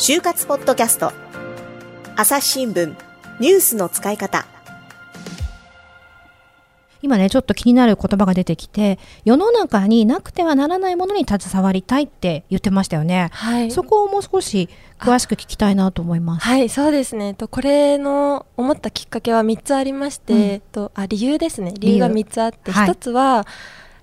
就活ポッドキャスト朝日新聞ニュースの使い方今ね、ちょっと気になる言葉が出てきて、世の中になくてはならないものに携わりたいって言ってましたよね。はい、そこをもう少し詳しく聞きたいなと思います。はい、そうですね。とこれの思ったきっかけは3つありまして、うん、とあ理由ですね。理由が3つあって、1つは、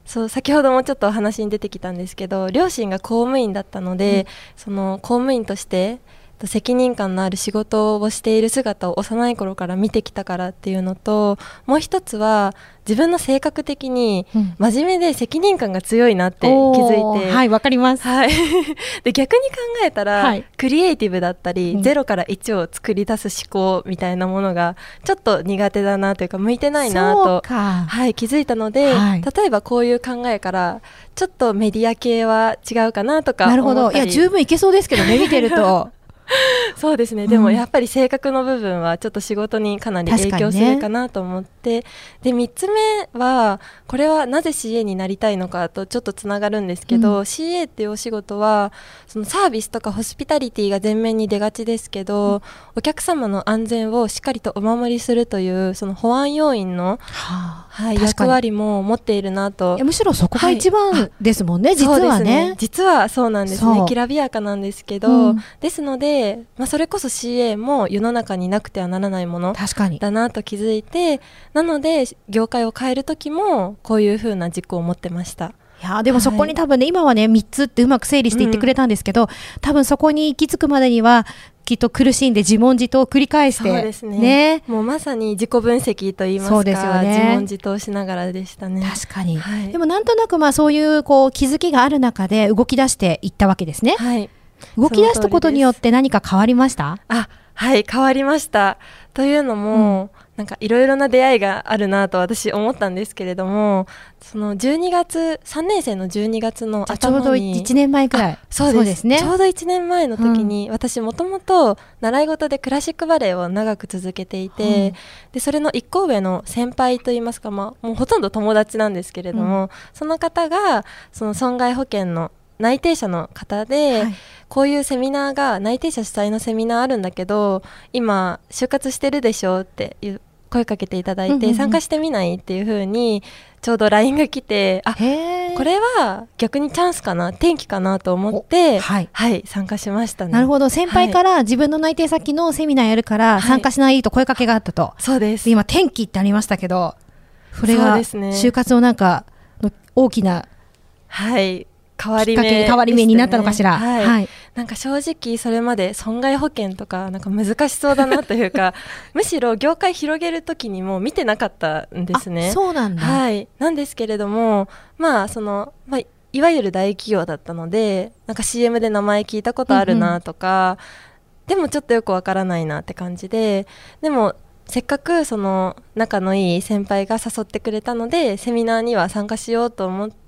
そう先ほどもちょっとお話に出てきたんですけど両親が公務員だったので、うん、その公務員として責任感のある仕事をしている姿を幼い頃から見てきたからっていうのともう一つは自分の性格的に真面目で責任感が強いなって気づいて、はいわかります、はい、で逆に考えたら、はい、クリエイティブだったり、うん、0から1を作り出す思考みたいなものがちょっと苦手だなというか向いてないなと、はい、気づいたので、はい、例えばこういう考えからちょっとメディア系は違うかなとかなるほど。いや十分いけそうですけどね見てると。そうですね、でもやっぱり性格の部分はちょっと仕事にかなり影響するかなと思って、ね、で3つ目はこれはなぜ CA になりたいのかとちょっとつながるんですけど、うん、CA っていうお仕事はそのサービスとかホスピタリティが前面に出がちですけど、うん、お客様の安全をしっかりとお守りするというその保安要員の、はあ、はい、役割も持っているなと。むしろそこが一番ですもんね、はい、実はね、ね、実はそうなんですね。きらびやかなんですけど、うん、ですのでまあ、それこそ CA も世の中になくてはならないものだなと気づいてなので業界を変える時もこういうふうな軸を持ってました。いやでもそこに多分ね、はい、今はね3つってうまく整理していってくれたんですけど、うん、多分そこに行き着くまでにはきっと苦しんで自問自答を繰り返してそうですね、ね、もうまさに自己分析といいますかそうですよ、ね、自問自答しながらでしたね。確かに、はい、でもなんとなくまあそういうこう気づきがある中で動き出していったわけですね。はい動き出したことによって何か変わりました？あはい変わりました。というのも、うん、なんかいろいろな出会いがあるなと私思ったんですけれどもその12月3年生の12月の頭にちょうど1年前くらい。そうです。ね。ちょうど1年前の時に、うん、私もともと習い事でクラシックバレエを長く続けていて、うん、でそれの1個上の先輩といいますか、まあ、もうほとんど友達なんですけれども、その方がその損害保険の内定者の方で、はい、こういうセミナーが内定者主催のセミナーあるんだけど今就活してるでしょっていう声かけていただいて、参加してみないっていうふうにちょうど LINE が来てあこれは逆にチャンスかな転機かなと思って、はい、はい、参加しましたね。なるほど。先輩から自分の内定先のセミナーやるから参加しないと声かけがあったと、はい、そうです。今転機ってありましたけどそれが就活のなんか大きなはい変わり目、ね、変わり目になったのかしら、はい、はい、なんか正直それまで損害保険とかなんか難しそうだなというか むしろ業界広げる時にも見てなかったんですね。そうなんだ、はい、なんですけれどもまあその、まあ、いわゆる大企業だったのでなんか CM で名前聞いたことあるなとか、うんうん、でもちょっとよくわからないなって感じででもせっかくその仲のいい先輩が誘ってくれたのでセミナーには参加しようと思って、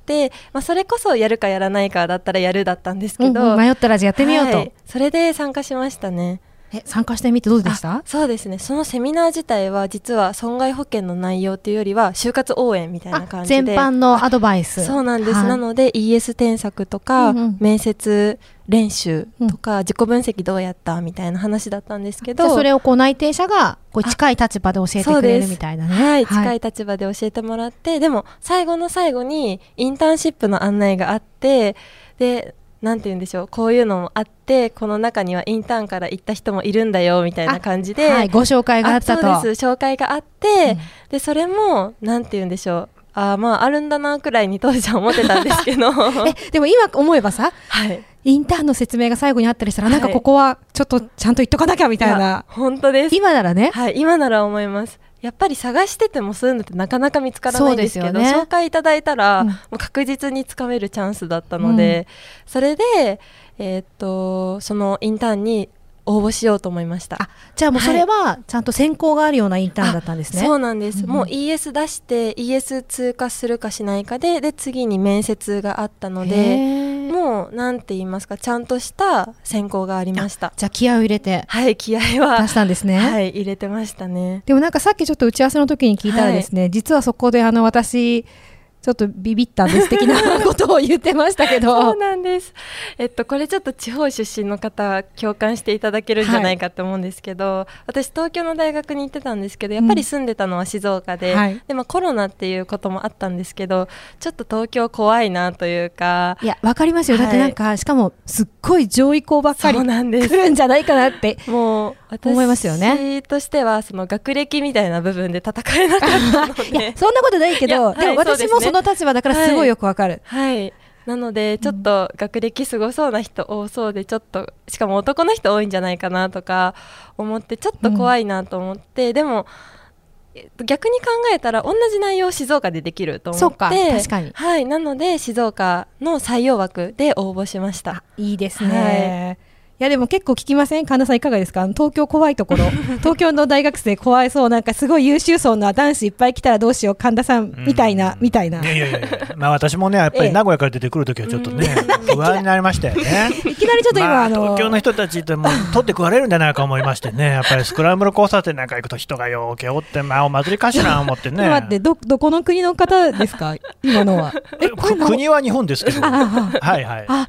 まあ、それこそやるかやらないかだったらやるだったんですけど、うんうん、迷ったらじゃやってみようと、はい、それで参加しましたねえ参加してみてどうでした？そうですね。そのセミナー自体は実は損害保険の内容というよりは就活応援みたいな感じで。全般のアドバイス。そうなんです、はい、なので ES 添削とか、うんうん、面接練習とか、うん、自己分析どうやったみたいな話だったんですけど。それをこう内定者がこう近い立場で教えてくれるみたいなね。はい、近い立場で教えてもらってでも最後の最後にインターンシップの案内があってでなんて言うんでしょう。こういうのもあってこの中にはインターンから行った人もいるんだよみたいな感じで、はい、ご紹介があったと。そうです。紹介があって、うん、でそれもなんて言うんでしょう。あまああるんだなくらいに当時は思ってたんですけど。えでも今思えばさ、はい、インターンの説明が最後にあったりしたら、はい、なんかここはちょっとちゃんと言っとかなきゃみたいな。本当です。今ならね。はい今なら思いますやっぱり探しててもそういうのってなかなか見つからないんですけど、ね、紹介いただいたら、うん、もう確実につかめるチャンスだったので、うん、それで、えー、っとそのインターンに応募しようと思いました。あじゃあもうそれはちゃんと選考があるようなインターンだったんですね、そうなんです、うん、もう ES 出して ES 通過するかしないかでで次に面接があったのでもうなんて言いますかちゃんとした選考がありました。じゃあ気合を入れて。はい気合は出したんですね。はい入れてましたね。でもなんかさっきちょっと打ち合わせの時に聞いたらですね、はい、実はそこであの私ちょっとビビったんです的なことを言ってましたけど。そうなんです。えっとこれちょっと地方出身の方共感していただけるんじゃないかと思うんですけど、はい、私東京の大学に行ってたんですけどやっぱり住んでたのは静岡で、うんはい、でもコロナっていうこともあったんですけどちょっと東京怖いなというかいやわかりますよ、はい、だってなんかしかもすっごい上位校ばっかり来るんじゃないかなって。もう思いますよね。私としてはその学歴みたいな部分で戦えなかったので。そんなことないけどでも私もその立場だからすごいよくわかる。はい、はい。なのでちょっと学歴すごそうな人多そうでちょっとしかも男の人多いんじゃないかなとか思ってちょっと怖いなと思って、うん、でも逆に考えたら同じ内容静岡でできると思って。確かに。はい。なので静岡の採用枠で応募しました。いいですね、はいいやでも結構聞きません？神田さんいかがですか？東京怖いところ。東京の大学生怖いそうなんかすごい優秀そうな男子いっぱい来たらどうしよう？神田さんみたいな、みたいな。いやいやいや。まあ私もねやっぱり名古屋から出てくるときはちょっとね、不安になりましたよね。いきなりちょっと今、まあ、東京の人たちってもう取って食われるんじゃないか思いましてね。やっぱりスクランブル交差点なんか行くと人がよけおってまあお祭りかしら思ってね。待ってどどこの国の方ですか？今のは。え国は日本ですけど。はいはい。あ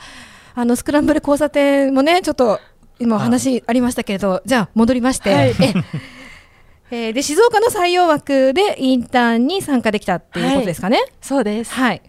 あのスクランブル交差点もねちょっと今お話あ。りましたけれど、じゃあ戻りまして、はい、え ー、で静岡の採用枠でインターンに参加できたっていうことですかね？はい、そうです。はい。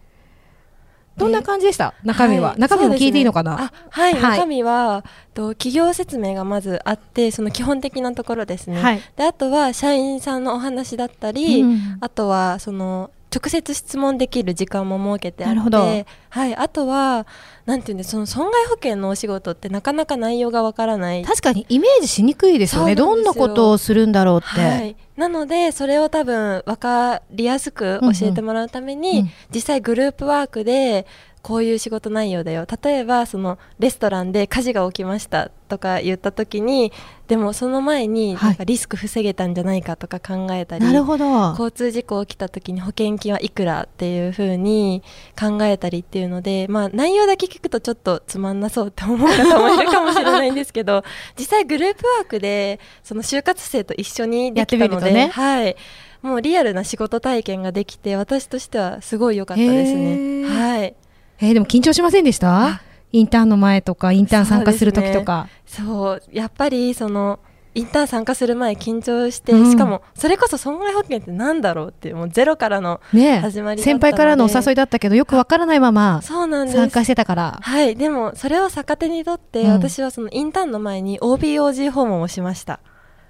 どんな感じでした、中身は、はい、中身も聞いていいのかな、ね、はい、中身はと企業説明がまずあってその基本的なところですね、はい、であとは社員さんのお話だったり、うん、あとはその直接質問できる時間も設けてあって、はい、あとはなんていうんでその損害保険のお仕事ってなかなか内容がわからない。確かにイメージしにくいですよね。どんなことをするんだろうって、はい、なのでそれを多分分かりやすく教えてもらうために、うんうん、実際グループワークでこういう仕事内容だよ。例えばそのレストランで火事が起きましたとか言った時にでもその前になんかリスク防げたんじゃないかとか考えたり、はい、なるほど。交通事故起きた時に保険金はいくらっていうふうに考えたりっていうので、まあ、内容だけ聞くとちょっとつまんなそうって思う方もいるかもしれないんですけど 実際グループワークでその就活生と一緒にできたので、ね、はい。もうリアルな仕事体験ができて私としてはすごい良かったですね。はいえー、でも緊張しませんでした？インターンの前とかインターン参加する時とか。そう、ね,、やっぱりそのインターン参加する前緊張して、うん、しかもそれこそ損害保険ってなんだろうっていうもうゼロからの始まり、ね、先輩からのお誘いだったけどよくわからないまま参加してたから。はい。でもそれを逆手にとって、うん、私はそのインターンの前に OBOG 訪問をしました。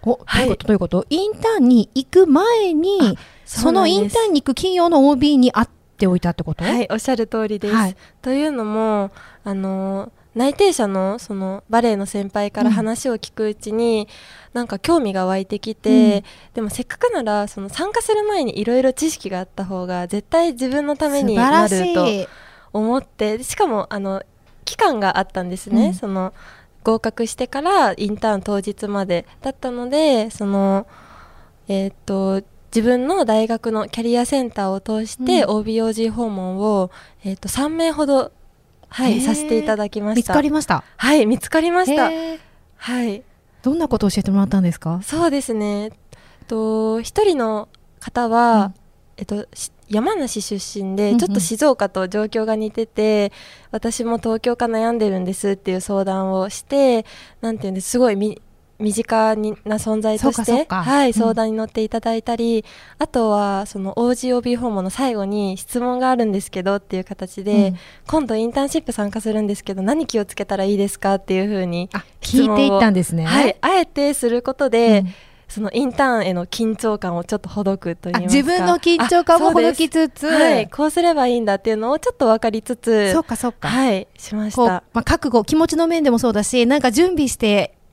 お、はい、どういうこと？どういうこと？インターンに行く前にそのインターンに行く企業の OB に会っておいたってこと？はいおっしゃる通りです、はい、というのもあの内定者のそのバレエの先輩から話を聞くうちに、うん、なんか興味が湧いてきて、うん、でもせっかくならその参加する前にいろいろ知識があった方が絶対自分のためになると思ってしかもあの期間があったんですね、うん、その合格してからインターン当日までだったのでそのえっ、と自分の大学のキャリアセンターを通して OBOG 訪問を、えー、と3名ほど、はい、させていただきました。見つかりました？はい見つかりました。はい。どんなことを教えてもらったんですか？そうですね。と一人の方は、うん、えっと山梨出身でちょっと静岡と状況が似てて、うんうん、私も東京か悩んでるんですっていう相談をしてなんていうんですすごいみ身近にな存在として、はい、相談に乗っていただいたり、うん、あとはその OGOB 訪問の最後に質問があるんですけどっていう形で、うん、今度インターンシップ参加するんですけど何気をつけたらいいですかっていうふうに聞いていったんですね。はい、あえてすることで、うん。そのインターンへの緊張感をちょっとほどくといいますか。自分の緊張感もほどきつつ、はい、こうすればいいんだっていうのをちょっと分かりつつそうかそうか。はいしました、まあ、覚悟気持ちの面でもそうだしなんか準備して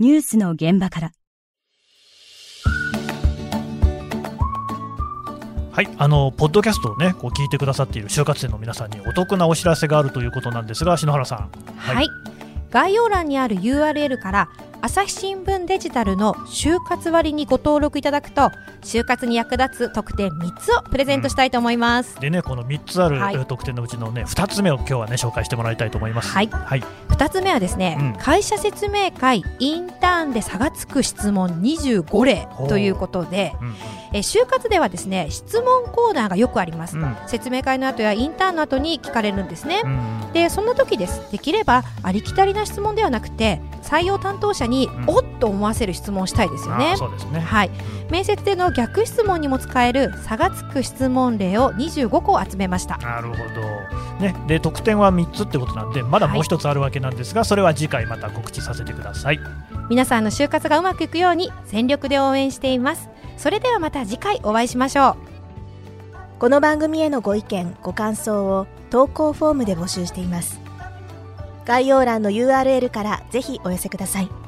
ニュースの現場から。はい、あのポッドキャストをね、こう聞いてくださっている就活生の皆さんにお得なお知らせがあるということなんですが、篠原さん。はい、概要欄にある URL から朝日新聞デジタルの就活割にご登録いただくと就活に役立つ特典3つをプレゼントしたいと思います、でね、この3つある、特典のうちのね、2つ目を今日はね、紹介してもらいたいと思います。はい。はい、2つ目はですね、うん。会社説明会インターンで差がつく質問25例ということでうんえ就活ではですね質問コーナーがよくあります、うん。説明会の後やインターンの後に聞かれるんですね、うんでそんな時です。できればありきたりな質問ではなくて採用担当者に、ん。おっと思わせる質問をしたいですよね。あーそうですね。はい、面接での逆質問にも使える差がつく質問例を25個集めました。なるほど。ね、で得点は3つってことなんで、まだもう一つあるわけなんですが、それは次回また告知させてください。皆さんの就活がうまくいくように全力で応援しています。それではまた次回お会いしましょう。この番組へのご意見ご感想を投稿フォームで募集しています。概要欄の URL からぜひお寄せください